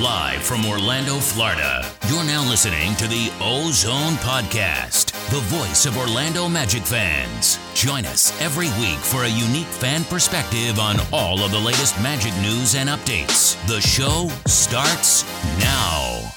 Live from Orlando, Florida, you're now listening to the Ozone Podcast, the voice of Orlando Magic fans. Join us every week for a unique fan perspective on all of the latest Magic news and updates. The show starts now.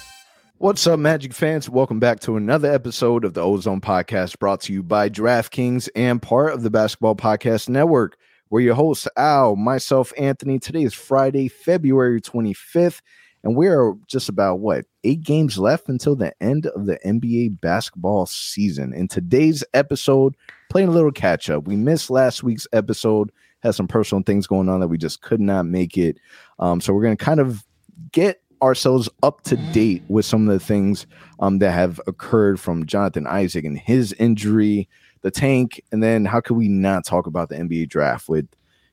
What's up, Magic fans? Welcome back to another episode of the Ozone Podcast brought to you by DraftKings and part of the Basketball Podcast Network. We're your hosts, Al, myself, Anthony. Today is Friday, February 25th, and we are just about what eight games left until the end of the NBA basketball season. In today's episode, playing a little catch up. We missed last week's episode, had some personal things going on that we just could not make it. Um, so we're going to kind of get ourselves up to date with some of the things um, that have occurred from Jonathan Isaac and his injury, the tank, and then how could we not talk about the NBA draft with,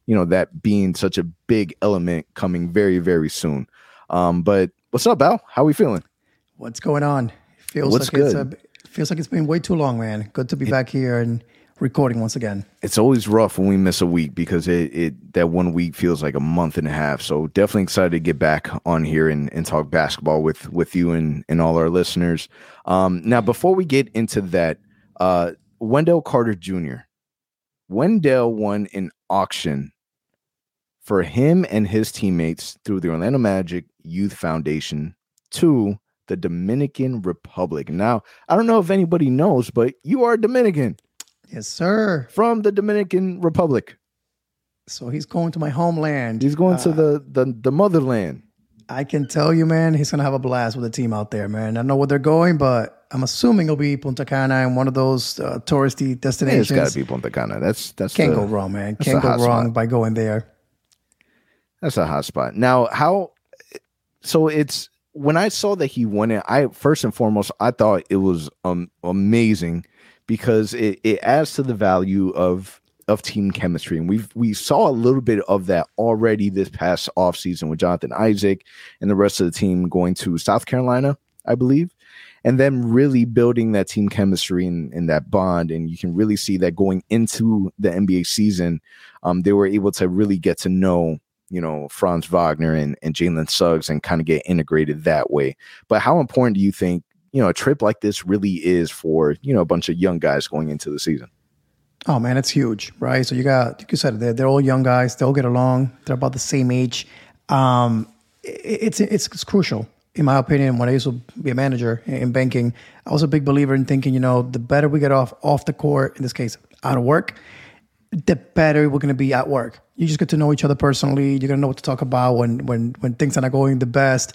you know, that being such a big element coming very, very soon. Um, but what's up, Al? How are we feeling? What's going on? Feels What's like it's a, feels like it's been way too long, man. Good to be back here and recording once again. It's always rough when we miss a week because it, it that one week feels like a month and a half. So definitely excited to get back on here and, and talk basketball with with you and, and all our listeners. Um, now, before we get into that, uh, Wendell Carter Jr. Wendell won an auction for him and his teammates through the Orlando Magic Youth Foundation to the Dominican Republic. Now, I don't know if anybody knows, but you are Dominican Yes, sir. from the Dominican Republic. So he's going to my homeland. He's going to Uh, the, the the motherland. I can tell you, man, he's gonna have a blast with the team out there, man. I don't know where they're going, but I'm assuming it'll be Punta Cana and one of those uh, touristy Yeah, it's got to be Punta Cana. That's that's Can't the- go wrong, man. Can't go wrong spot. by going there. That's a hot spot. Now, how? So it's when I saw that he won it. I first and foremost, I thought it was um amazing because it, it adds to the value of of team chemistry, and we we saw a little bit of that already this past offseason with Jonathan Isaac and the rest of the team going to South Carolina, I believe. And then really building that team chemistry and, and that bond. And you can really see that going into the NBA season, um, they were able to really get to know you know Franz Wagner and, and Jalen Suggs and kind of get integrated that way. But how important do you think you know a trip like this really is for you know a bunch of young guys going into the season? Oh man, it's huge, right? So you got, like you said, they're, they're all young guys. They all get along. They're about the same age. Um, i- it's, it's it's crucial, in my opinion. When I used to be a manager in banking, I was a big believer in thinking, you know, the better we get off off the court, in this case, out of work, the better we're going to be at work. You just get to know each other personally. You're going to know what to talk about when when when things are not going the best.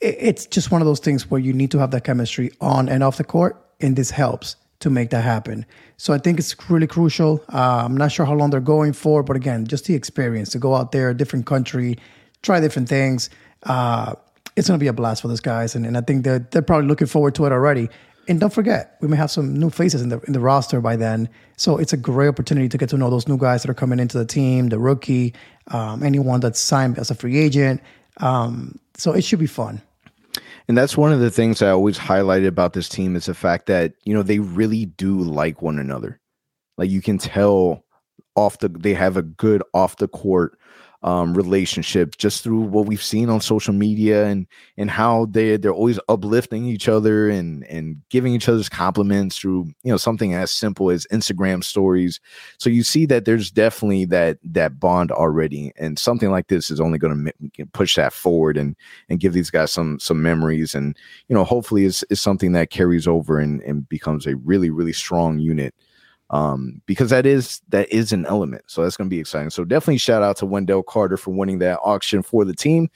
It- It's just one of those things where you need to have that chemistry on and off the court, and this helps to make that happen. So I think it's really crucial. Uh, I'm not sure how long they're going for, but again, just the experience to go out there, a different country, try different things. Uh, it's going to be a blast for those guys, and, and I think they're they're probably looking forward to it already. And don't forget, we may have some new faces in the in the roster by then. So it's a great opportunity to get to know those new guys that are coming into the team, the rookie, um, anyone that's signed as a free agent. Um, so it should be fun. And that's one of the things I always highlighted about this team is the fact that you know they really do like one another. Like you can tell off the they have a good off the court um, relationship just through what we've seen on social media and and how they they're always uplifting each other and and giving each other's compliments through you know something as simple as Instagram stories. So you see that there's definitely that that bond already, and something like this is only going to push that forward and and give these guys some some memories and you know hopefully is is something that carries over and and becomes a really really strong unit um, because that is that is an element. So that's going to be exciting. So definitely shout out to Wendell Carter for winning that auction for the team,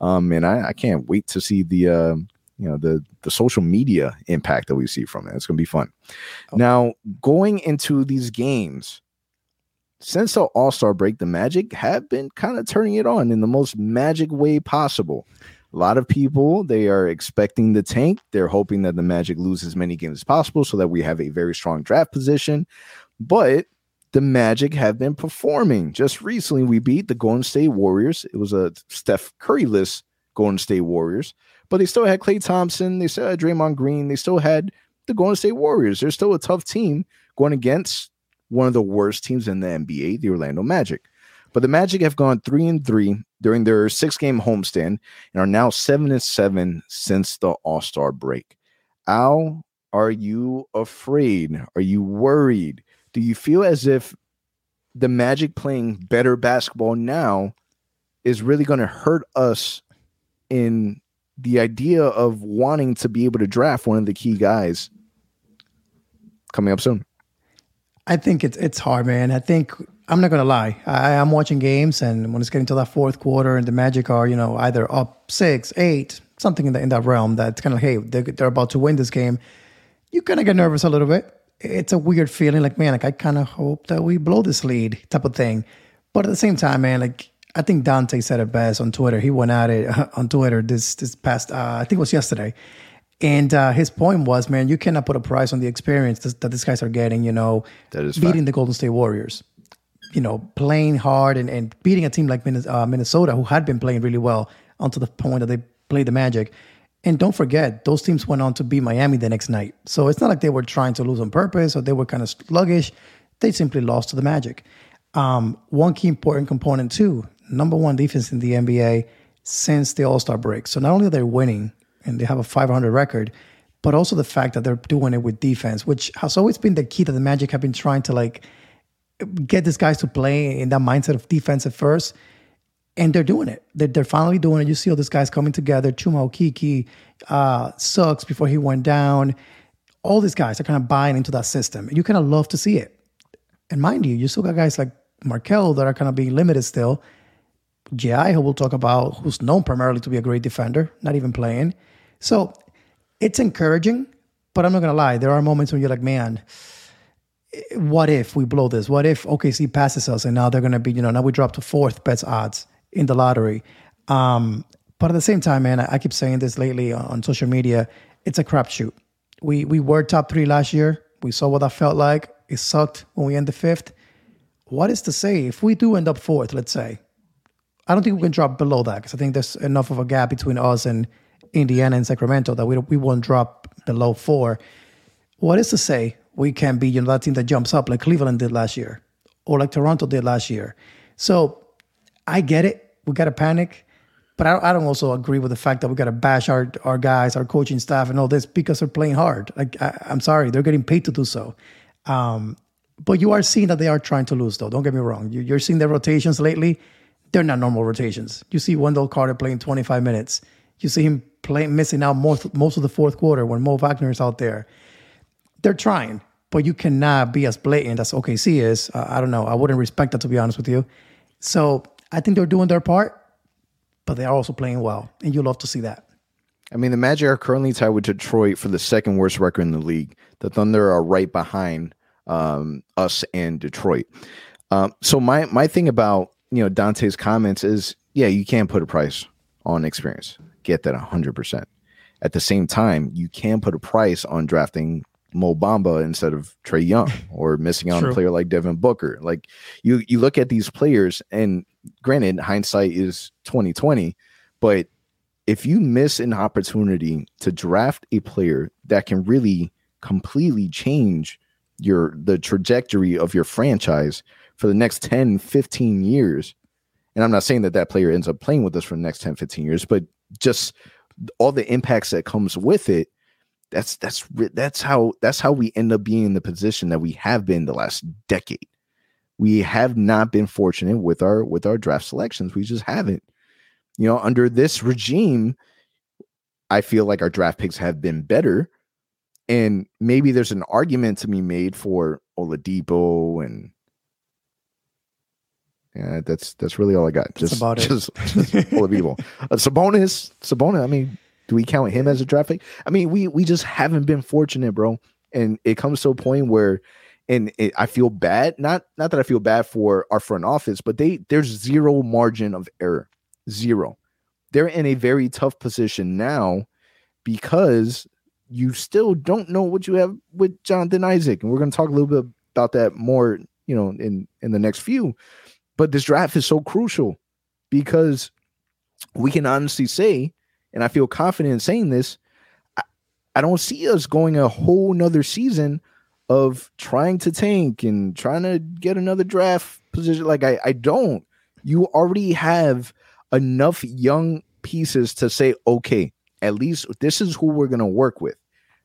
um, and I, I can't wait to see the uh, you know the the social media impact that we see from it. It's going to be fun. Now going into these games, since the All Star break, the Magic have been kind of turning it on in the most magic way possible. A lot of people they are expecting the tank. They're hoping that the Magic lose as many games as possible so that we have a very strong draft position. But the Magic have been performing. Just recently, we beat the Golden State Warriors. It was a Steph Curry-less Golden State Warriors, but they still had Klay Thompson. They still had Draymond Green. They still had the Golden State Warriors. They're still a tough team going against one of the worst teams in the NBA, the Orlando Magic. But the Magic have gone three and three during their six game homestand and are now seven and seven since the All Star break. Al, are you afraid? Are you worried? Do you feel as if the Magic playing better basketball now is really going to hurt us in the idea of wanting to be able to draft one of the key guys coming up soon? I think it's it's hard, man. I think I'm not gonna lie. I, am watching games, and when it's getting to that fourth quarter, and the Magic are, you know, either up six, eight, something in, the, in that realm. That's kind of hey, they're, they're about to win this game. You kind of get nervous a little bit. It's a weird feeling, like man, like I kind of hope that we blow this lead, type of thing. But at the same time, man, like I think Dante said it best on Twitter. He went at it on Twitter this this past, uh, I think it was yesterday. And uh, his point was, man, you cannot put a price on the experience that these guys are getting, you know, that is beating fact. the Golden State Warriors, you know, playing hard and, and beating a team like uh, Minnesota, who had been playing really well until the point that they played the Magic. And don't forget, those teams went on to beat Miami the next night. So it's not like they were trying to lose on purpose or they were kind of sluggish. They simply lost to the Magic. Um, one key important component, too, number one defense in the NBA since the All Star break. So not only are they winning, and they have a 500 record, but also the fact that they're doing it with defense, which has always been the key that the Magic have been trying to like get these guys to play in that mindset of defense at first. And they're doing it. They're, they're finally doing it. You see all these guys coming together. Chuma Okeke, uh, Suggs before he went down. All these guys are kind of buying into that system. You kind of love to see it. And mind you, you still got guys like Markelle that are kind of being limited still. J.I., who we'll talk about, who's known primarily to be a great defender, not even playing. So it's encouraging, but I'm not gonna lie. There are moments when you're like, man, what if we blow this? What if OKC passes us and now they're gonna be, you know, now we drop to fourth best odds in the lottery. Um, but at the same time, man, I, I keep saying this lately on, on social media. It's a crapshoot. We we were top three last year. We saw what that felt like. It sucked when we ended fifth. What is to say if we do end up fourth? Let's say. I don't think we can drop below that because I think there's enough of a gap between us and Indiana and Sacramento that we we won't drop below four. What is to say we can be you know that team that jumps up like Cleveland did last year or like Toronto did last year? So I get it. We got to panic, but I, I don't also agree with the fact that we got to bash our our guys, our coaching staff, and all this because they're playing hard. Like I, am sorry, they're getting paid to do so. Um, but you are seeing that they are trying to lose, though. Don't get me wrong. You, you're seeing their rotations lately. They're not normal rotations. You see Wendell Carter playing 25 minutes. You see him playing missing out most most of the fourth quarter when Mo Wagner is out there. They're trying, but you cannot be as blatant as OKC is. Uh, I don't know. I wouldn't respect that to be honest with you. So I think they're doing their part, but they are also playing well, and you love to see that. I mean, the Magic are currently tied with Detroit for the second worst record in the league. The Thunder are right behind um, us and Detroit. Um, so my my thing about you know Dante's comments is, yeah, you can't put a price on experience get that 100%. At the same time, you can put a price on drafting Mo Bamba instead of Trae Young or missing out on a player like Devin Booker. Like you you look at these players and granted hindsight is 2020, but if you miss an opportunity to draft a player that can really completely change your the trajectory of your franchise for the next 10 15 years and i'm not saying that that player ends up playing with us for the next 10 15 years but just all the impacts that comes with it that's that's that's how that's how we end up being in the position that we have been the last decade we have not been fortunate with our with our draft selections we just haven't you know under this regime i feel like our draft picks have been better and maybe there's an argument to be made for Oladipo and yeah, that's that's really all I got. That's just about it. just, just full of evil. Uh, Sabonis, Sabonis. I mean, do we count him as a draft pick? I mean, we we just haven't been fortunate, bro. And it comes to a point where and it, I feel bad. Not not that I feel bad for our front office, but they there's zero margin of error, zero. They're in a very tough position now because you still don't know what you have with Jonathan Isaac, and we're going to talk a little bit about that more, you know, in in the next few. But this draft is so crucial because we can honestly say, and I feel confident in saying this, I, I don't see us going a whole nother season of trying to tank and trying to get another draft position. Like I, I don't. You already have enough young pieces to say, okay, at least this is who we're gonna work with.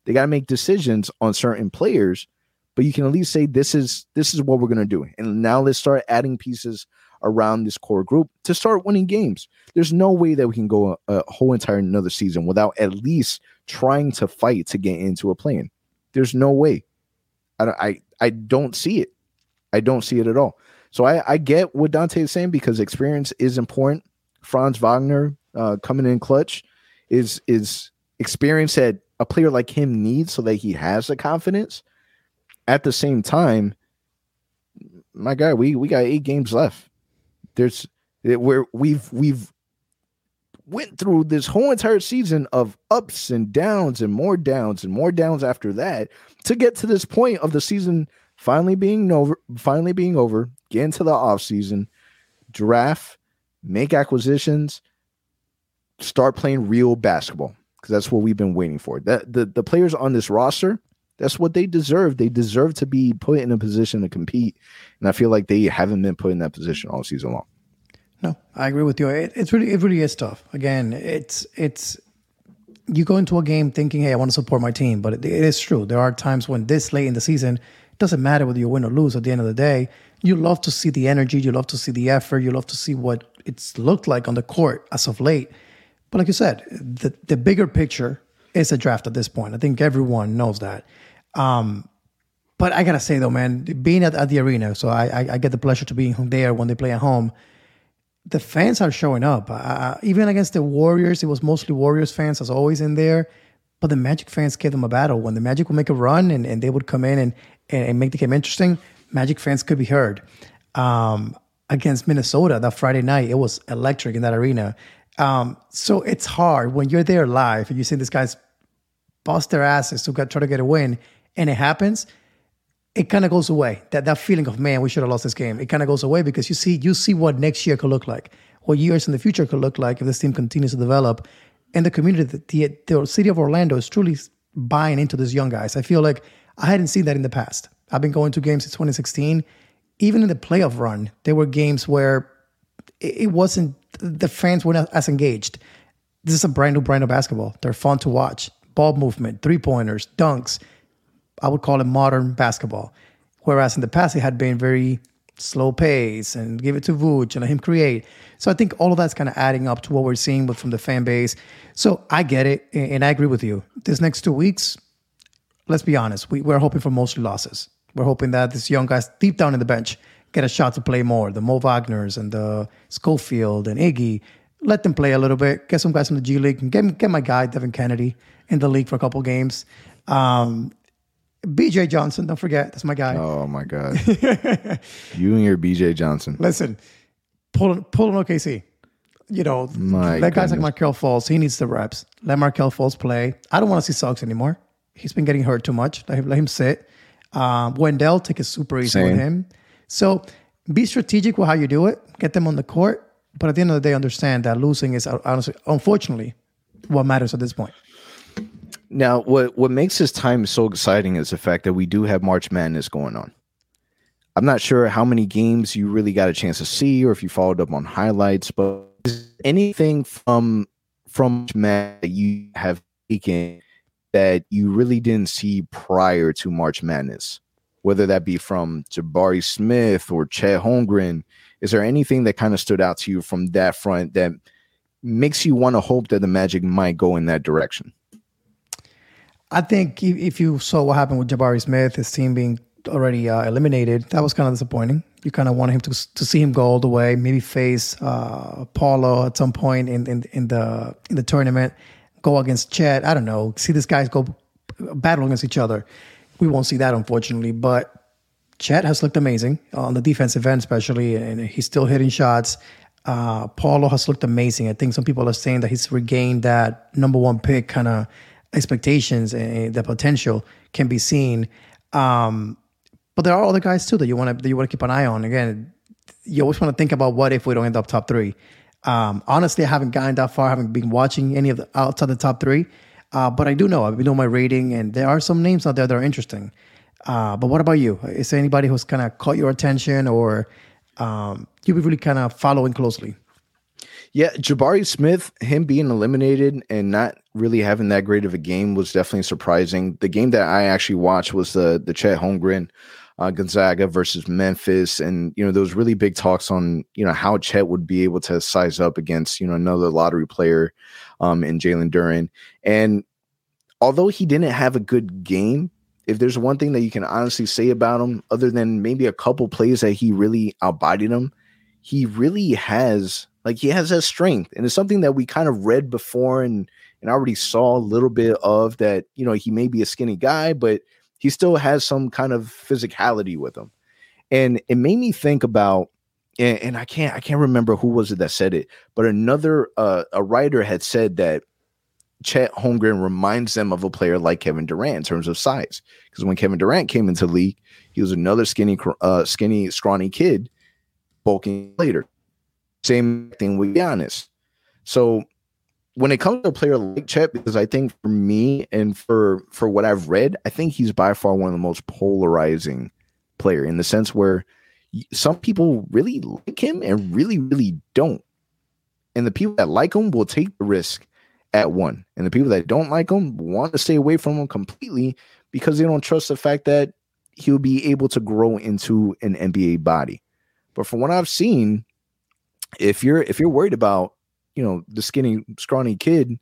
They gotta make decisions on certain players, but you can at least say this is this is what we're gonna do. And now let's start adding pieces around this core group to start winning games. There's no way that we can go a, a whole entire another season without at least trying to fight to get into a plane. There's no way. I, I I don't see it. I don't see it at all. So I, I get what Dante is saying because experience is important. Franz Wagner uh, coming in clutch is is experience that a player like him needs so that he has the confidence. At the same time, my guy, we we got eight games left. There's where we've we've went through this whole entire season of ups and downs and more downs and more downs after that to get to this point of the season finally being over finally being over get into the off season draft make acquisitions start playing real basketball because that's what we've been waiting for. That the, the players on this roster that's what they deserve they deserve to be put in a position to compete and i feel like they haven't been put in that position all season long no, I agree with you. It, it's really, it really is tough. Again, it's it's you go into a game thinking, "Hey, I want to support my team," but it, it is true. There are times when this late in the season, it doesn't matter whether you win or lose. At the end of the day, you love to see the energy, you love to see the effort, you love to see what it's looked like on the court as of late. But like you said, the the bigger picture is a draft at this point. I think everyone knows that. Um, but I gotta say though, man, being at, at the arena, so I, I, I get the pleasure to be there when they play at home the fans are showing up. Uh, even against the Warriors, it was mostly Warriors fans, as always, in there. But the Magic fans gave them a battle. When the Magic would make a run and, and they would come in and, and make the game interesting, Magic fans could be heard. Um, against Minnesota that Friday night, it was electric in that arena. Um, so it's hard when you're there live and you see these guys bust their asses to get, try to get a win, and it happens it kind of goes away. That that feeling of man, we should have lost this game. It kind of goes away because you see you see what next year could look like, what years in the future could look like if this team continues to develop, and the community, the, the, city of Orlando is truly buying into these young guys. I feel like I hadn't seen that in the past. I've been going to games since 2016. Even in the playoff run, there were games where it, it wasn't the fans were not as engaged. This is a brand new brand of basketball. They're fun to watch. Ball movement, three pointers, dunks I would call it modern basketball. Whereas in the past, it had been very slow pace and give it to Vooch and let him create. So I think all of that's kind of adding up to what we're seeing from the fan base. So I get it, and I agree with you. This next two weeks, let's be honest, we, we're hoping for mostly losses. We're hoping that these young guys deep down in the bench get a shot to play more. The Mo Wagners and the Schofield and Iggy, let them play a little bit. Get some guys from the G League and get, get my guy Devin Cannady in the league for a couple games. Um, BJ Johnson, don't forget, that's my guy. Oh my God. you and your BJ Johnson. Listen, pull pull an OKC. You know, my that guy's like Markelle Fultz. He needs the reps. Let Markelle Fultz play. I don't want to see Suggs anymore. He's been getting hurt too much. Let him, let him sit. Um, Wendell, take it super easy Same. with him. So be strategic with how you do it. Get them on the court. But at the end of the day, understand that losing is honestly, unfortunately, what matters at this point. Now, what what makes this time so exciting is the fact that we do have March Madness going on. I'm not sure how many games you really got a chance to see, or if you followed up on highlights, but anything from from Madness that you have taken that you really didn't see prior to March Madness, whether that be from Jabari Smith or Chet Holmgren, is there anything that kind of stood out to you from that front that makes you want to hope that the Magic might go in that direction? I think if you saw what happened with Jabari Smith, his team being already uh, eliminated, that was kind of disappointing. You kind of wanted him to to see him go all the way, maybe face uh, Paolo at some point in, in in the in the tournament, go against Chet. I don't know. See these guys go battle against each other. We won't see that unfortunately, but Chet has looked amazing on the defensive end, especially, and he's still hitting shots. Uh, Paolo has looked amazing. I think some people are saying that he's regained that number one pick kind of expectations and the potential can be seen. Um, but there are other guys too that you want to you want to keep an eye on. Again, you always want to think about what if we don't end up top three. Um, honestly, I haven't gotten that far. I haven't been watching any of the outside the top three, uh, but I do know been doing my rating, and there are some names out there that are interesting. Uh, but what about you? Is there anybody who's kind of caught your attention, or um, you've been really kind of following closely? Yeah, Jabari Smith, him being eliminated and not really having that great of a game was definitely surprising. The game that I actually watched was the the Chet Holmgren uh, Gonzaga versus Memphis, and you know there was really big talks on you know how Chet would be able to size up against you know another lottery player um, in Jalen Duren. And although he didn't have a good game, if there's one thing that you can honestly say about him, other than maybe a couple plays that he really outbodied him, he really has like he has that strength, and it's something that we kind of read before and and I already saw a little bit of that. You know, he may be a skinny guy, but he still has some kind of physicality with him. And it made me think about and, and I can't I can't remember who was it that said it, but another uh, a writer had said that Chet Holmgren reminds them of a player like Kevin Durant in terms of size. Because when Kevin Durant came into league, he was another skinny, uh, skinny, scrawny kid, bulking later. Same thing with Giannis. So when it comes to a player like Chet, because I think for me and for for what I've read, I think he's by far one of the most polarizing player in the sense where some people really like him and really really don't, and the people that like him will take the risk at one, and the people that don't like him want to stay away from him completely because they don't trust the fact that he'll be able to grow into an NBA body. But from what I've seen, if you're if you're worried about you know, the skinny, scrawny kid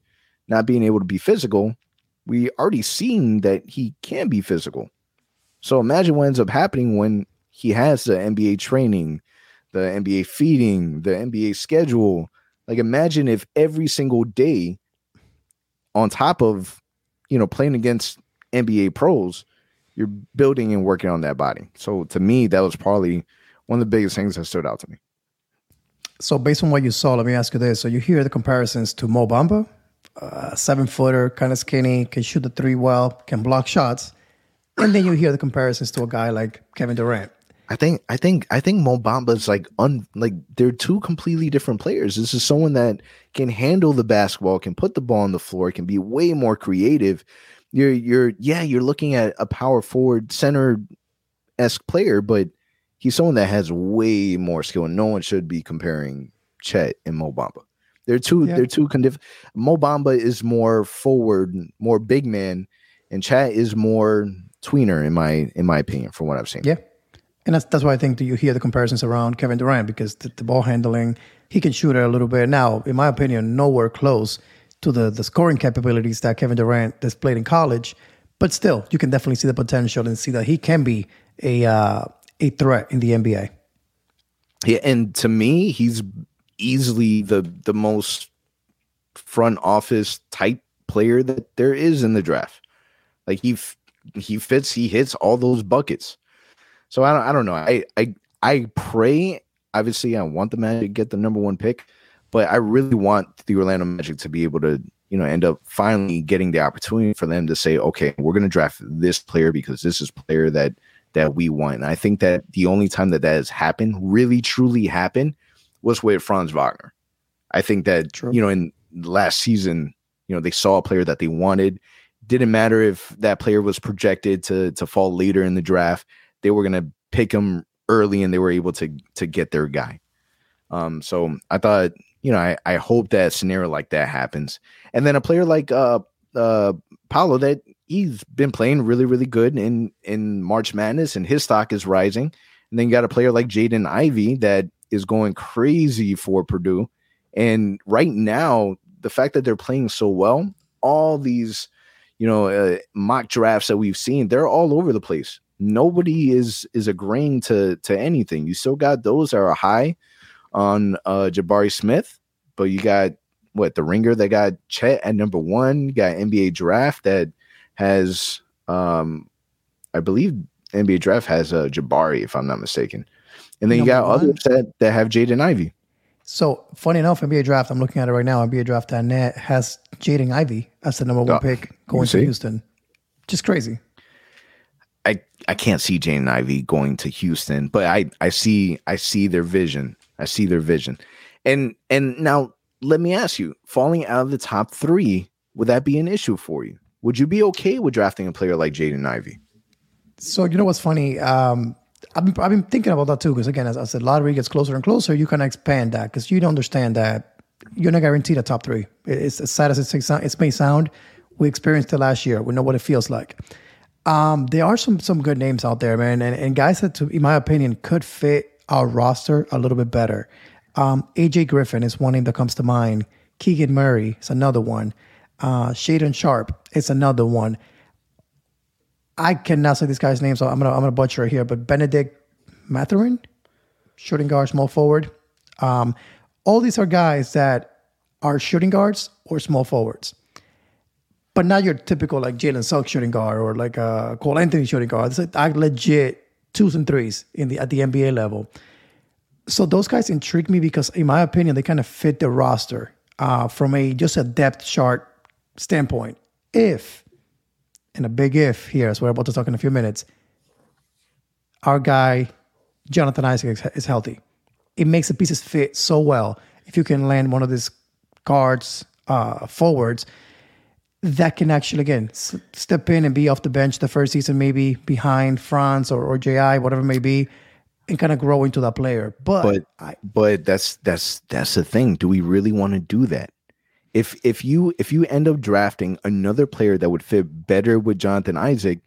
not being able to be physical, we already seen that he can be physical. So imagine what ends up happening when he has the NBA training, the NBA feeding, the NBA schedule. Like imagine if every single day on top of, you know, playing against NBA pros, you're building and working on that body. So to me, that was probably one of the biggest things that stood out to me. So, based on what you saw, let me ask you this: So, you hear the comparisons to Mo Bamba, uh, seven footer, kind of skinny, can shoot the three well, can block shots, and then you hear the comparisons to a guy like Kevin Durant. I think, I think, I think Mo Bamba's like un, like they're two completely different players. This is someone that can handle the basketball, can put the ball on the floor, can be way more creative. You're, you're, yeah, you're looking at a power forward, center esque player, but he's someone that has way more skill, and no one should be comparing Chet and Mobamba. They're two. Yeah. They're two. Condif- Mo Bamba is more forward, more big man, and Chet is more tweener in my in my opinion, from what I've seen. Yeah, and that's that's why I think that you hear the comparisons around Kevin Durant because the, the ball handling, he can shoot it a little bit. Now, in my opinion, nowhere close to the the scoring capabilities that Kevin Durant displayed in college. But still, you can definitely see the potential and see that he can be a uh, a threat in the NBA. Yeah, and to me, he's easily the the most front office type player that there is in the draft. Like he he fits, he hits all those buckets. So I don't I don't know. I I I pray. Obviously, I want the Magic to get the number one pick, but I really want the Orlando Magic to be able to you know end up finally getting the opportunity for them to say, okay, we're going to draft this player because this is player that that we want. And I think that the only time that that has happened, really truly happened, was with Franz Wagner. I think that True. you know in last season, you know they saw a player that they wanted. Didn't matter if that player was projected to to fall later in the draft. They were going to pick him early, and they were able to to get their guy. Um, so I thought, you know, I, I hope that scenario like that happens. And then a player like uh uh Paolo that he's been playing really, really good in in March Madness, and his stock is rising. And then you got a player like Jaden Ivey that is going crazy for Purdue. And right now, the fact that they're playing so well, all these, you know, uh, mock drafts that we've seen, they're all over the place. Nobody is is agreeing to to anything. You still got those that are high on uh, Jabari Smith, but you got what the ringer that got Chet at number one. You got NBA draft that has, um, I believe, NBA draft has uh, Jabari, if I'm not mistaken. And then you got one. others that, that have Jaden Ivey. So funny enough, NBA draft. I'm looking at it right now. NBA draft.net has Jaden Ivey as the number one Oh, pick going to? Houston. Just crazy. I, I can't see Jaden Ivy going to Houston, but I, I see I see their vision. I see their vision. And and now let me ask you, falling out of the top three, would that be an issue for you? Would you be okay with drafting a player like Jaden Ivey? So you know what's funny? Um, I've been, I've been thinking about that too because again, as, I said, lottery gets closer and closer, you can expand that because you don't understand that you're not guaranteed a top three. It's as sad as it may sound. We experienced it last year. We know what it feels like. Um, there are some some good names out there, man, and, and guys that, to, in my opinion, could fit our roster a little bit better. Um, AJ Griffin is one name that comes to mind. Keegan Murray is another one. Uh, Shaedon Sharpe is another one. I cannot say this guy's name, so I'm gonna I'm gonna butcher it here. But Bennedict Mathurin, shooting guard, small forward. Um, all these are guys that are shooting guards or small forwards, but not your typical like Jalen Suggs shooting guard or like a Cole Anthony shooting guard. It's like, like legit twos and threes in the at the NBA level. So those guys intrigue me because, in my opinion, they kind of fit the roster uh, from a just a depth chart standpoint. If and a big if here, as we're about to talk in a few minutes, our guy, Jonathan Isaac, is, healthy. It makes the pieces fit so well. If you can land one of these guards, uh, forwards, that can actually, again, s- step in and be off the bench the first season, maybe behind Franz or, or JI, whatever it may be, and kind of grow into that player. But, But I, but that's that's that's the thing. Do we really want to do that? If if you if you end up drafting another player that would fit better with Jonathan Isaac,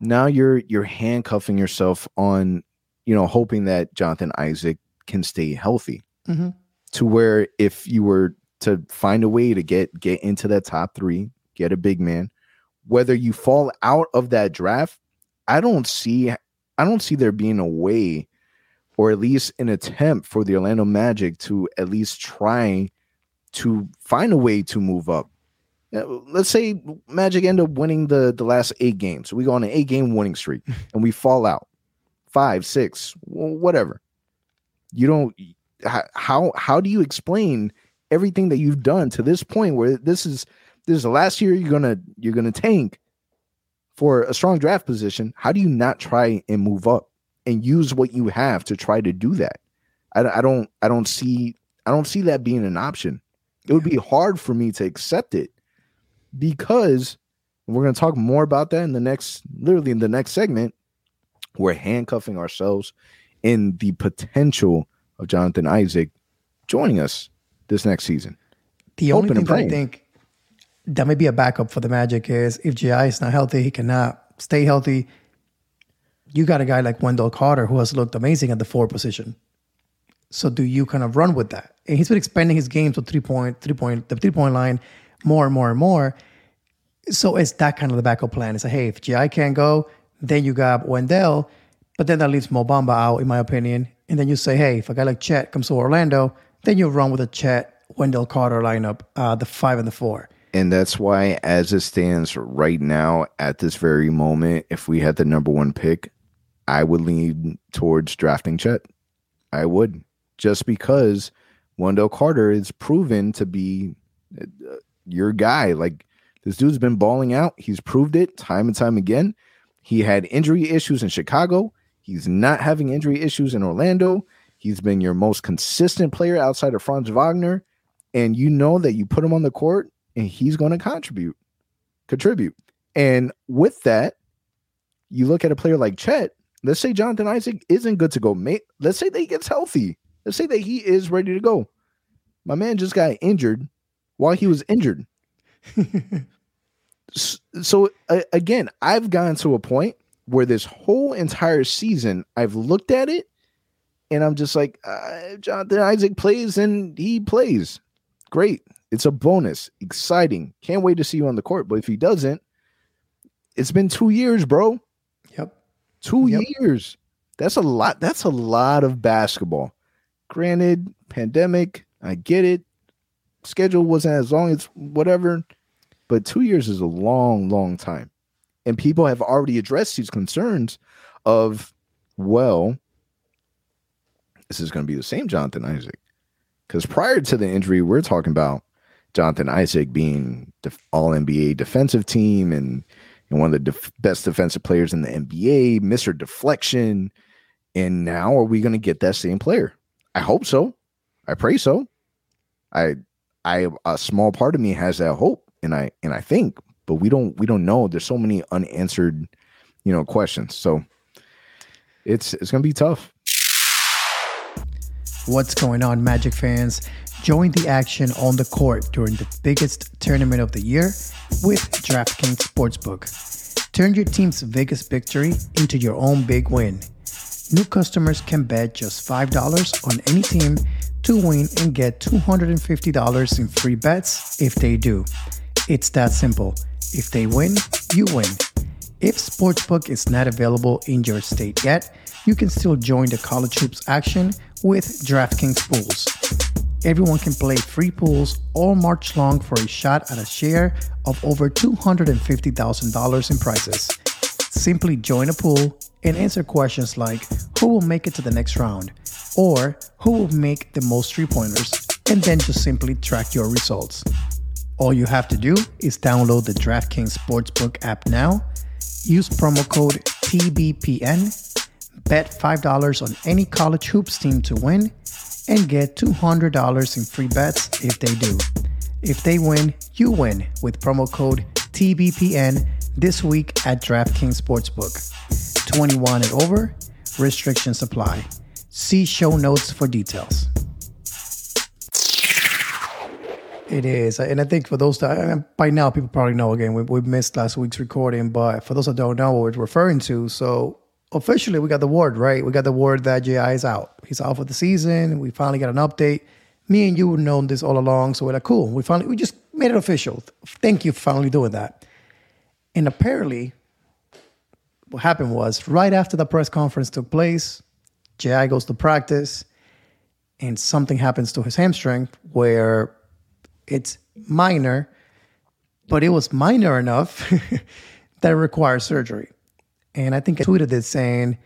now you're you're handcuffing yourself on, you know, hoping that Jonathan Isaac can stay healthy. Mhm. To where if you were to find a way to get get into that top three, get a big man, whether you fall out of that draft, I don't see I don't see there being a way or at least an attempt for the Orlando Magic to at least try to find a way to move up. Let's say Magic end up winning the the last eight games. We go on an eight game winning streak and we fall out five, six, whatever. You don't how how do you explain everything that you've done to this point where this is this is the last year you're gonna you're gonna tank for a strong draft position? How do you not try and move up? and use what you have to try to do that. I, I don't I don't see I don't see that being an option. It would be hard for me to accept it because we're going to talk more about that in the next literally in the next segment. We're handcuffing ourselves in the potential of Jonathan Isaac joining us this next season. The only thing that I think that may be a backup for the Magic is if JI is not healthy, he cannot stay healthy. You got a guy like Wendell Carter who has looked amazing at the four position. So do you kind of run with that? And he's been expanding his game to three point, three point, the three point line more and more and more. So it's that kind of the backup plan. It's like, hey, if JI can't go, then you got Wendell, but then that leaves Mobamba out, in my opinion. And then you say, hey, if a guy like Chet comes to Orlando, then you run with a Chet Wendell Carter lineup, uh, the five and the four. And that's why, as it stands right now, at this very moment, if we had the number one pick, I would lean towards drafting Chet. I would, just because Wendell Carter is proven to be uh, your guy. Like this dude's been balling out. He's proved it time and time again. He had injury issues in Chicago. He's not having injury issues in Orlando. He's been your most consistent player outside of Franz Wagner. And you know that you put him on the court and he's going to contribute, contribute. And with that, you look at a player like Chet. Let's say Jonathan Isaac isn't good to go. Mate, let's say that he gets healthy. Let's say that he is ready to go. My man just got injured while he was injured. So uh, again, I've gotten to a point where this whole entire season, I've looked at it and I'm just like, uh, Jonathan Isaac plays and he plays. Great. It's a bonus. Exciting. Can't wait to see you on the court. But if he doesn't, it's been two years, bro. Yep. Two Yep. years. That's a lot. That's a lot of basketball. Granted, pandemic, I get it. Schedule wasn't as long as whatever, but two years is a long, long time. And people have already addressed these concerns of, well, this is going to be the same Jonathan Isaac. Because prior to the injury, we're talking about Jonathan Isaac being the all NBA defensive team and, and one of the def- best defensive players in the NBA, Mr. Deflection. And now are we going to get that same player? I hope so. I pray so. I I a small part of me has that hope and I and I think, but we don't we don't know. There's so many unanswered, you know, questions. So it's it's gonna be tough. What's going on, Magic fans? Join the action on the court during the biggest tournament of the year with DraftKings Sportsbook. Turn your team's biggest victory into your own big win. New customers can bet just $5 on any team to win and get $250 in free bets if they do. It's that simple. If they win, you win. If Sportsbook is not available in your state yet, you can still join the college hoops action with DraftKings pools. Everyone can play free pools all March long for a shot at a share of over $250,000 in prizes. Simply join a pool and answer questions like who will make it to the next round or who will make the most three pointers, and then just simply track your results. All you have to do is download the DraftKings Sportsbook app now, use promo code TBPN, bet $5 on any college hoops team to win, and get $200 in free bets if they do. If they win, you win with promo code TBPN this week at DraftKings Sportsbook. 21 and over, restrictions apply. See show notes for details. It is, and I think for those that by now people probably know. Again, we, we missed last week's recording, but for those that don't know what we're referring to, so officially we got the word right. We got the word that Ji is out. He's out for the season. We finally got an update. Me and you have known this all along, so we're like, cool. We finally we just made it official. Thank you for finally doing that. And apparently, what happened was right after the press conference took place, Ji goes to practice, and something happens to his hamstring where it's minor, but it was minor enough that it requires surgery. And I think I tweeted it saying,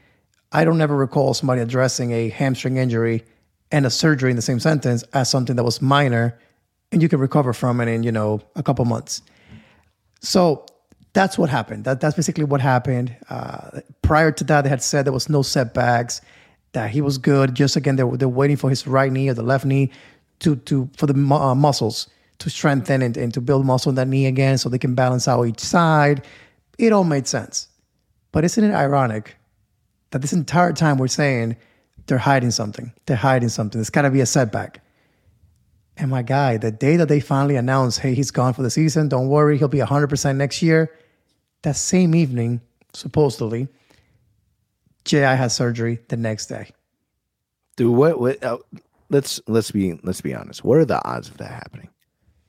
I don't ever recall somebody addressing a hamstring injury and a surgery in the same sentence as something that was minor and you can recover from it in, you know, a couple months. So that's what happened. That, that's basically what happened. Uh, prior to that, they had said there was no setbacks, that he was good. Just again, they were, they're waiting for his right knee or the left knee to, to for the uh, muscles to strengthen and, and to build muscle in that knee again so they can balance out each side. It all made sense. But isn't it ironic that this entire time we're saying they're hiding something? They're hiding something. It's got to be a setback. And my guy, the day that they finally announced, hey, he's gone for the season, don't worry, he'll be 100% next year. That same evening, supposedly, Ji has surgery the next day. Dude, what? What? Uh, let's let's be let's be honest. What are the odds of that happening?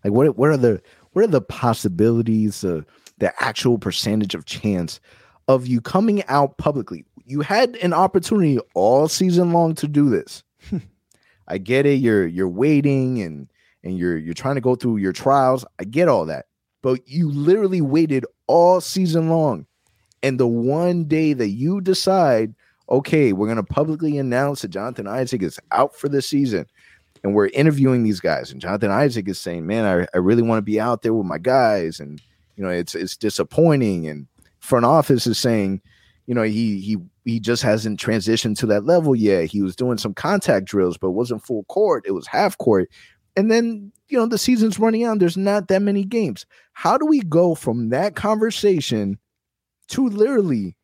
Like, what what are the what are the possibilities? Uh, the actual percentage of chance of you coming out publicly. You had an opportunity all season long to do this. I get it. You're you're waiting and and you're you're trying to go through your trials. I get all that. But you literally waited all season long. And the one day that you decide, okay, we're going to publicly announce that Jonathan Isaac is out for the season, and we're interviewing these guys, and Jonathan Isaac is saying, man, I, I really want to be out there with my guys. And, you know, it's it's disappointing. And front office is saying, you know, he he he just hasn't transitioned to that level yet. He was doing some contact drills, but wasn't full court. It was half court. And then, you know, the season's running out. There's not that many games. How do we go from that conversation to literally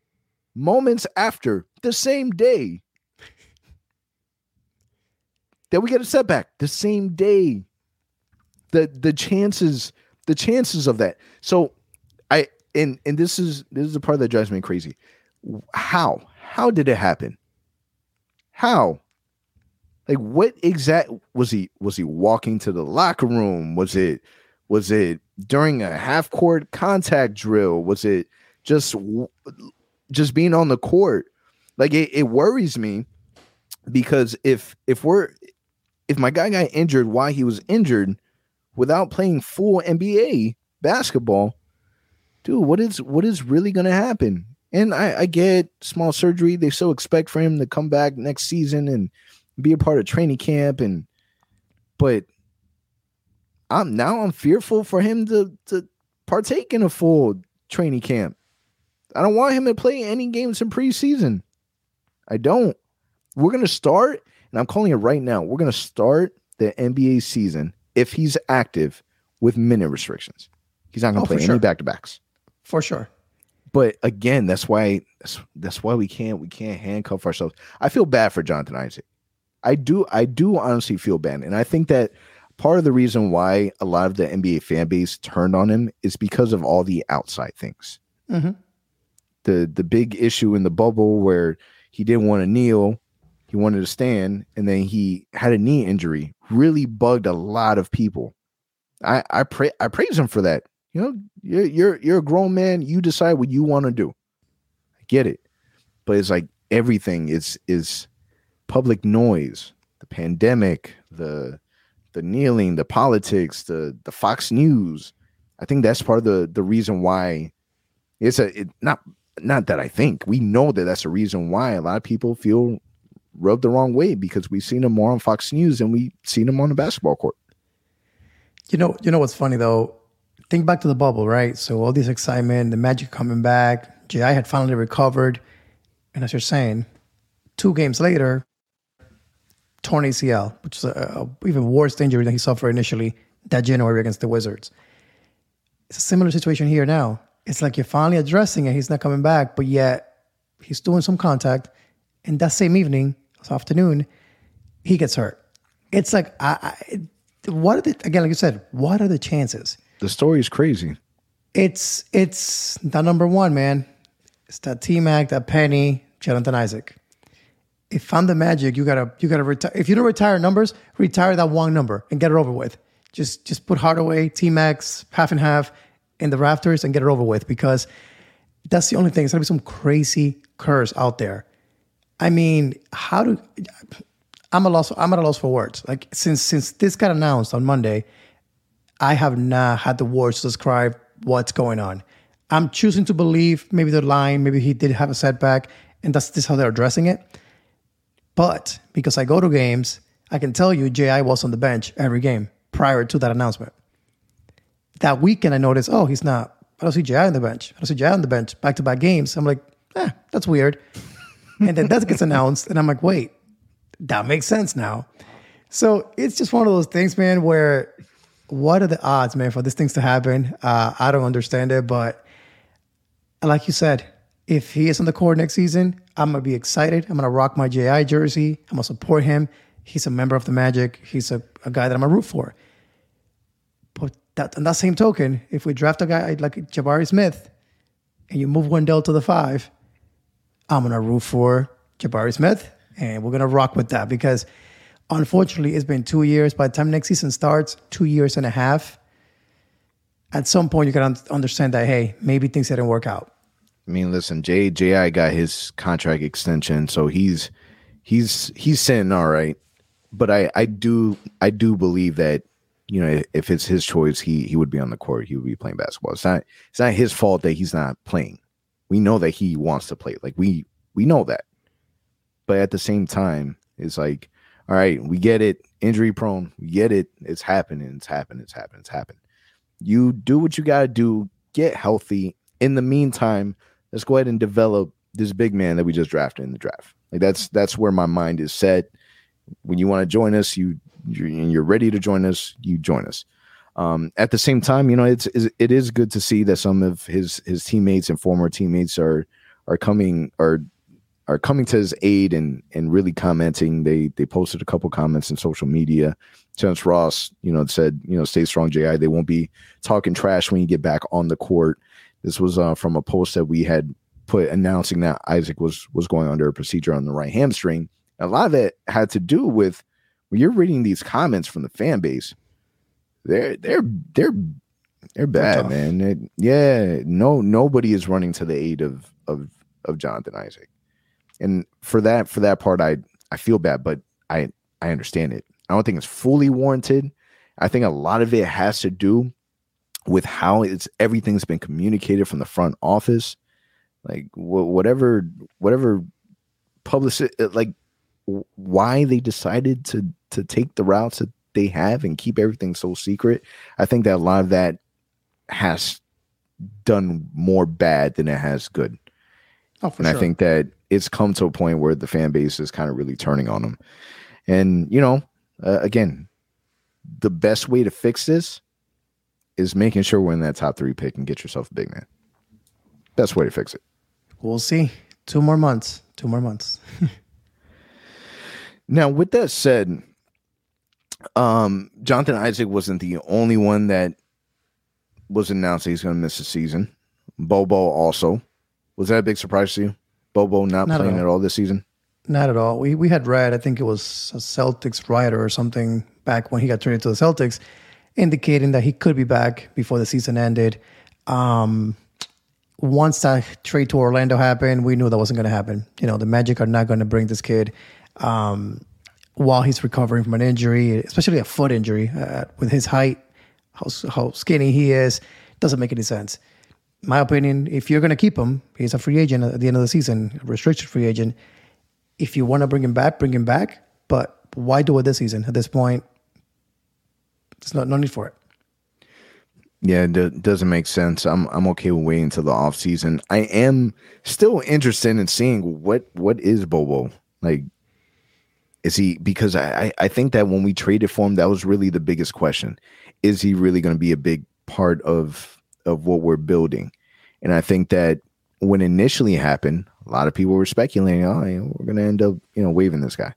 moments after the same day that we get a setback? The same day. The the chances, the chances of that. So I and and this is this is the part that drives me crazy. How? How did it happen? How? Like what exact was he was he walking to the locker room? Was it was it during a half court contact drill? Was it just just being on the court? Like it, it worries me because if if we're if my guy got injured while he was injured without playing full NBA basketball, dude, what is what is really gonna happen? And I, I get small surgery. They still expect for him to come back next season and be a part of training camp. And but I'm now I'm fearful for him to to partake in a full training camp. I don't want him to play any games in preseason. I don't. We're gonna start, and I'm calling it right now. We're gonna start the NBA season if he's active with minute restrictions. He's not gonna Oh, play any sure. back to backs. For sure. But again, that's why that's, that's why we can't we can't handcuff ourselves. I feel bad for Jonathan Isaac. I do I do honestly feel bad, and I think that part of the reason why a lot of the NBA fan base turned on him is because of all the outside things. Mhm. The the big issue in the bubble where he didn't want to kneel, he wanted to stand, and then he had a knee injury. Really bugged a lot of people. I I pray I praise him for that. You know, you're you're you're a grown man. You decide what you want to do. I get it, but it's like everything is is public noise. The pandemic, the the kneeling, the politics, the the Fox News. I think that's part of the the reason why it's a it, not not that I think we know that that's the reason why a lot of people feel rubbed the wrong way because we've seen him more on Fox News than we've seen him on the basketball court. You know, you know what's funny though? Think back to the bubble, right? So all this excitement, the magic coming back, Gi had finally recovered, and as you're saying, two games later, torn ACL, which is a, a even worse injury than he suffered initially that January against the Wizards. It's a similar situation here now. It's like you're finally addressing it. He's not coming back, but yet he's doing some contact, and that same evening, this afternoon, he gets hurt. It's like I, I what are the again, like you said, what are the chances? The story is crazy. It's it's the number one, man. It's that T Mac, that Penny, Jonathan Isaac. If I'm the Magic, you gotta you gotta retire. If you don't retire numbers, retire that one number and get it over with. Just just put Hardaway, T Max, half and half in the rafters and get it over with because that's the only thing. It's gonna be some crazy curse out there. I mean, how do I'm a loss? I'm at a loss for words. Like since since this got announced on Monday, I have not had the words to describe what's going on. I'm choosing to believe maybe they're lying, maybe he did have a setback, and that's this how they're addressing it. But because I go to games, I can tell you Ji was on the bench every game prior to that announcement. That weekend, I noticed, oh, he's not. I don't see Ji on the bench. I don't see Ji on the bench. Back to back games. I'm like, eh, that's weird. and then that gets announced, and I'm like, wait, that makes sense now. So it's just one of those things, man, where what are the odds, man, for these things to happen? Uh, I don't understand it, but like you said, if he is on the court next season, I'm gonna be excited. I'm gonna rock my JI jersey. I'm gonna support him. He's a member of the Magic. He's a, a guy that I'm gonna root for. But that, on that same token, if we draft a guy like Jabari Smith and you move Wendell to the five, I'm gonna root for Jabari Smith, and we're gonna rock with that because unfortunately, it's been two years. By the time next season starts, two years and a half. At some point, you gotta understand that hey, maybe things didn't work out. I mean, listen, J Ji got his contract extension, so he's he's he's sitting all right. But I I do I do believe that you know if it's his choice, he he would be on the court. He would be playing basketball. It's not it's not his fault that he's not playing. We know that he wants to play. Like we we know that. But at the same time, it's like, all right, we get it. Injury prone. We get it. It's happening. It's happening. It's happening. It's happening. You do what you gotta do. Get healthy. In the meantime, let's go ahead and develop this big man that we just drafted in the draft. Like that's that's where my mind is set. When you want to join us, you you're, and you're ready to join us, you join us. Um, at the same time, you know it's, it's it is good to see that some of his his teammates and former teammates are are coming are are coming to his aid and and really commenting. They they posted a couple comments in social media. Terrence Ross, you know, said you know stay strong, Ji. They won't be talking trash when you get back on the court. This was uh, from a post that we had put announcing that Isaac was was going under a procedure on the right hamstring. A lot of it had to do with when you're reading these comments from the fan base. They're they're they're they're bad, tough. man. They- yeah, no nobody is running to the aid of of of Jonathan Isaac, and for that for that part, I I feel bad, but I I understand it. I don't think it's fully warranted. I think a lot of it has to do with how it's everything's been communicated from the front office Like wh- whatever, whatever publicist, like w- why they decided to to take the routes that they have and keep everything so secret. I think that a lot of that has done more bad than it has good. Oh, for and sure. I think that it's come to a point where the fan base is kind of really turning on them. And you know, uh, again, the best way to fix this is making sure we're in that top three pick and get yourself a big man. Best way to fix it. we'll see. Two more months. Two more months. Now, with that said, um, Jonathan Isaac wasn't the only one that was announced that he's going to miss the season. Bobo also. Was that a big surprise to you? Bobo not, Not at playing all. at all this season? Not at all. We we had read, I think it was a Celtics writer or something back when he got traded to the Celtics, indicating that he could be back before the season ended. Um, once that trade to Orlando happened, we knew that wasn't going to happen. You know, the Magic are not going to bring this kid um, while he's recovering from an injury, especially a foot injury. Uh, with his height, how how skinny he is, doesn't make any sense. My opinion, if you're going to keep him, he's a free agent at the end of the season, a restricted free agent if you want to bring him back, bring him back. But why do it this season? At this point, there's no, no need for it. Yeah, it do- doesn't make sense. I'm I'm okay with waiting until the off season. I am still interested in seeing what what is Bobo like. Is he because I I- think that when we traded for him, that was really the biggest question. Is he really going to be a big part of of what we're building? And I think that when initially happened, a lot of people were speculating, oh, we're going to end up you know waiving this guy.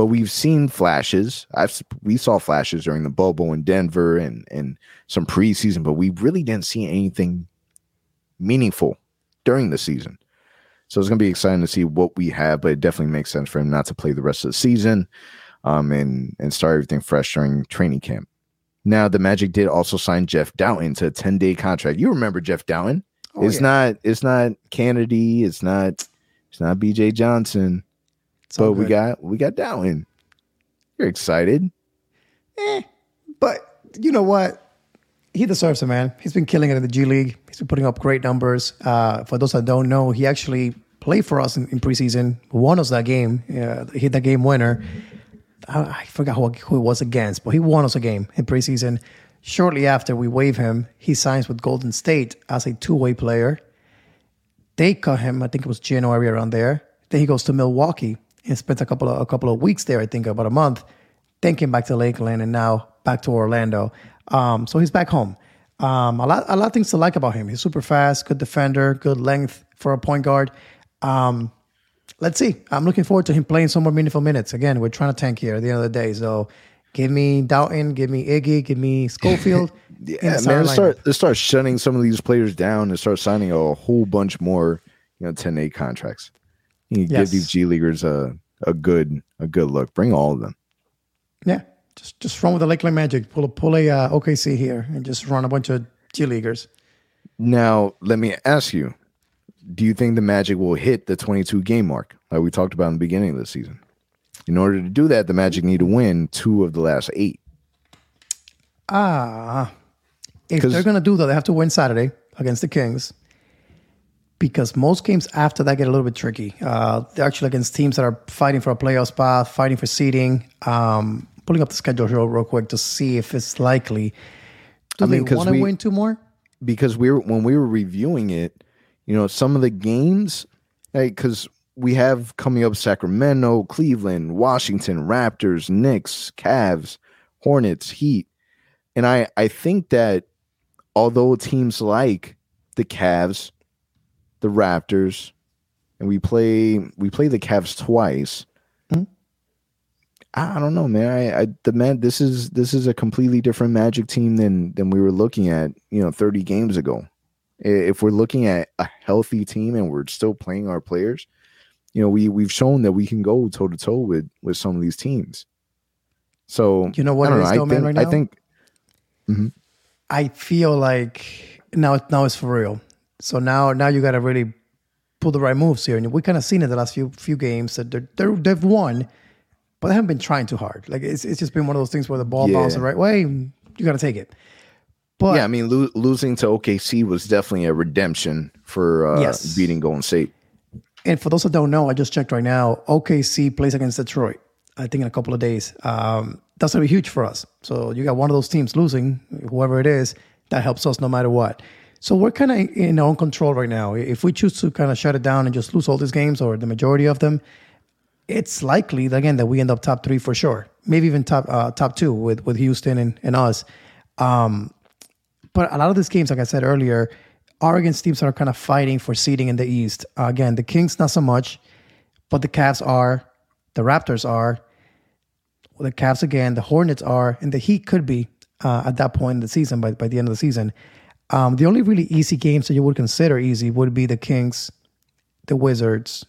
But we've seen flashes. I've we saw flashes during the bubble in Denver and and some preseason, but we really didn't see anything meaningful during the season. So it's going to be exciting to see what we have, but it definitely makes sense for him not to play the rest of the season um, and, and start everything fresh during training camp. Now, the Magic did also sign Jeff Dowtin to a 10 day contract. You remember Jeff Dowtin? Oh, it's yeah. not, it's not Cannady. It's not, it's not BJ Johnson, It's but we got, we got Dowtin. You're excited. Eh, But you know what? He deserves it, man. He's been killing it in the G League. He's been putting up great numbers. Uh, for those that don't know, he actually played for us in, in preseason, won us that game, uh, hit that game winner. I, I forgot who, who it was against, but he won us a game in preseason. Shortly after we waive him, he signs with Golden State as a two way player. They cut him, I think it was January around there. Then he goes to Milwaukee and spent a couple of a couple of weeks there, I think about a month. Then came back to Lakeland and now back to Orlando. Um, so he's back home. Um, a lot a lot of things to like about him. He's super fast, good defender, good length for a point guard. Um, let's see. I'm looking forward to him playing some more meaningful minutes. Again, we're trying to tank here at the end of the day. So give me Dowtin, give me Iggy, give me Schofield. Yeah, man, let's start let's start shutting some of these players down and start signing a whole bunch more, you know, 10 8 contracts. Yes. give these G leaguers a a good a good look. Bring all of them. Yeah, just just run with the Lakeland Magic. Pull a pull a uh, OKC here and just run a bunch of G leaguers. Now, let me ask you: Do you think the Magic will hit the 22 game mark, like we talked about in the beginning of the season? In order to do that, the Magic need to win two of the last eight. Ah, if 'Cause- they're gonna do that, they have to win Saturday against the Kings. Because most games after that get a little bit tricky. Uh, they're actually against teams that are fighting for a playoff spot, fighting for seeding. Um, pulling up the schedule real, real quick to see if it's likely. Do I mean, they want to win two more? because we were when we were reviewing it, you know, some of the games, like because we have coming up Sacramento, Cleveland, Washington, Raptors, Knicks, Cavs, Hornets, Heat, and I I think that although teams like the Cavs, the Raptors, and we play we play the Cavs twice. Mhm. I, I don't know, man. I, I the man this is this is a completely different Magic team than than we were looking at, you know, 30 games ago. If we're looking at a healthy team and we're still playing our players, you know, we we've shown that we can go toe to toe with with some of these teams. So You know what I know. I man, think right I now? think I feel like now now it's for real. So now now you got to really pull the right moves here, and we kind of seen it the last few few games that they're, they're they've won, but they haven't been trying too hard. Like it's it's just been one of those things where the ball Yeah. bounced the right way, you got to take it. But yeah, I mean, lo- losing to OKC was definitely a redemption for uh, Yes. beating Golden State. And for those that don't know, I just checked right now. OKC plays against Detroit. I think in a couple of days. Um, that's gonna be huge for us. So you got one of those teams losing, whoever it is, that helps us no matter what. So we're kind of in our own control right now. If we choose to kind of shut it down and just lose all these games or the majority of them, it's likely again that we end up top three for sure. Maybe even top uh, top two with with Houston and, and us. Um, but a lot of these games, like I said earlier, are against teams that are kind of fighting for seeding in the East. Uh, again, the Kings not so much, but the Cavs are, the Raptors are, the Cavs again, the Hornets are, and the Heat could be uh, at that point in the season by by the end of the season. Um, the only really easy games that you would consider easy would be the Kings, the Wizards,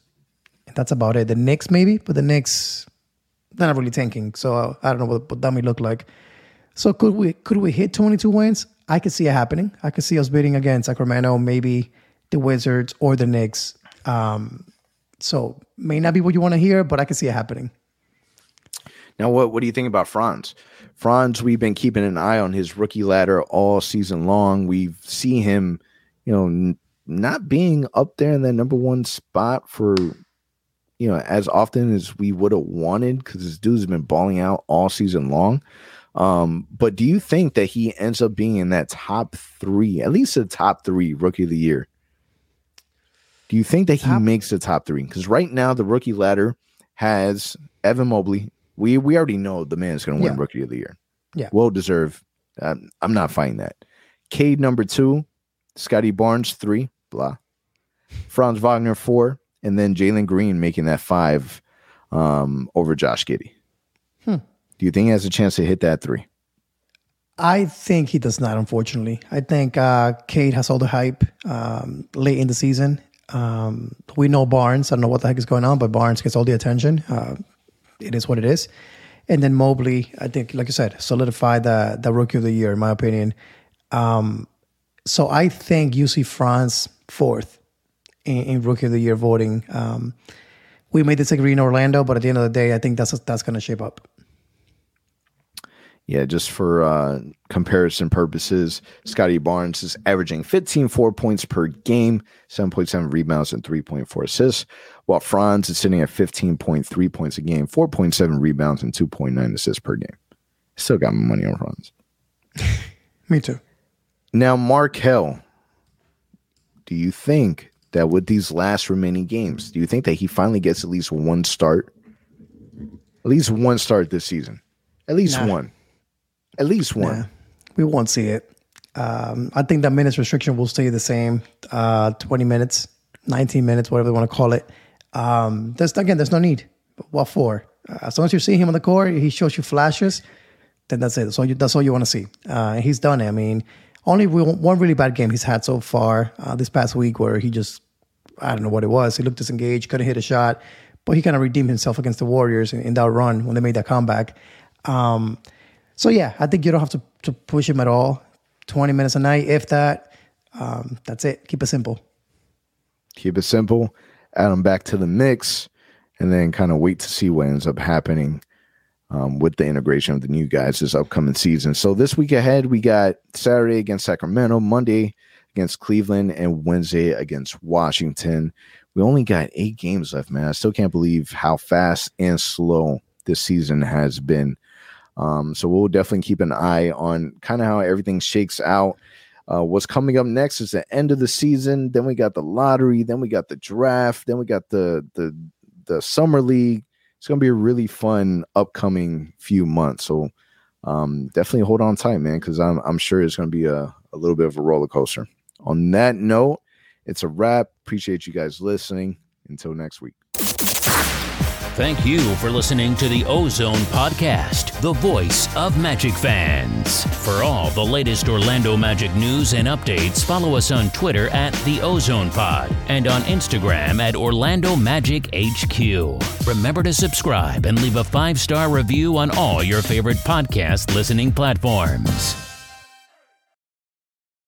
and that's about it. The Knicks maybe, but the Knicks they're not really tanking, so I don't know what, what that may look like. So could we could we hit 22 wins? I could see it happening. I could see us beating against Sacramento, maybe the Wizards or the Knicks. Um, so may not be what you want to hear, but I can see it happening. Now, what what do you think about Franz? Franz, we've been keeping an eye on his rookie ladder all season long. We see him, you know, n- not being up there in that number one spot for, you know, as often as we would have wanted because this dude's been balling out all season long. Um, but do you think that he ends up being in that top three, at least the top three rookie of the year? Do you think that he Top- makes the top three? Because right now the rookie ladder has Evan Mobley. We we already know the man is going to win Yeah. rookie of the year. Yeah. well deserved. Um, I'm not fighting that. Cade number two, Scotty Barnes three, blah. Franz Wagner four, and then Jalen Green making that five um, over Josh Giddey. Hmm. Do you think he has a chance to hit that three? I think he does not, unfortunately. I think uh, Cade has all the hype um, late in the season. Um, we know Barnes. I don't know what the heck is going on, but Barnes gets all the attention. Uh, it is what it is. And then Mobley, I think, like I said, solidified the, the rookie of the year, in my opinion. Um, so I think you see Franz fourth in, in rookie of the year voting. Um, we may disagree in Orlando, but at the end of the day, I think that's that's going to shape up. Yeah, just for uh, comparison purposes, Scotty Barnes is averaging 15 four points per game, 7.7 rebounds, and 3.4 assists, while Franz is sitting at 15.3 points a game, 4.7 rebounds, and 2.9 assists per game. Still got my money on Franz. Me too. Now, Mark Markelle, do you think that with these last remaining games, do you think that he finally gets at least one start? At least one start this season. At least Nah. one. At least one. Yeah, we won't see it. Um, I think that minutes restriction will stay the same, uh, 20 minutes, 19 minutes, whatever they want to call it. Um, there's again, there's no need. What for? Uh, as long as you see him on the court, he shows you flashes, then that's it. That's all you, that's all you want to see. Uh, he's done it. I mean, only one really bad game he's had so far uh, this past week where he just, I don't know what it was. He looked disengaged, couldn't hit a shot, but he kind of redeemed himself against the Warriors in, in that run when they made that comeback. Um, so yeah, I think you don't have to, to push him at all. 20 minutes a night, if that. Um, that's it. Keep it simple. keep it simple, add them back to the mix, and then kind of wait to see what ends up happening um, with the integration of the new guys this upcoming season. So this week ahead, we got Saturday against Sacramento, Monday against Cleveland, and Wednesday against Washington. We only got eight games left, man. I still can't believe how fast and slow this season has been. Um, so we'll definitely keep an eye on kind of how everything shakes out. Uh, what's coming up next is the end of the season. Then we got the lottery. Then we got the draft. Then we got the the the summer league. It's gonna be a really fun upcoming few months. So um, definitely hold on tight, man, because I'm I'm sure it's gonna be a, a little bit of a roller coaster. On that note, it's a wrap. Appreciate you guys listening. Until next week. Thank you for listening to the OZone Podcast, the voice of Magic fans. For all the latest Orlando Magic news and updates, follow us on Twitter at the Ozone Pod and on Instagram at Orlando Magic HQ. Remember to subscribe and leave a five star review on all your favorite podcast listening platforms.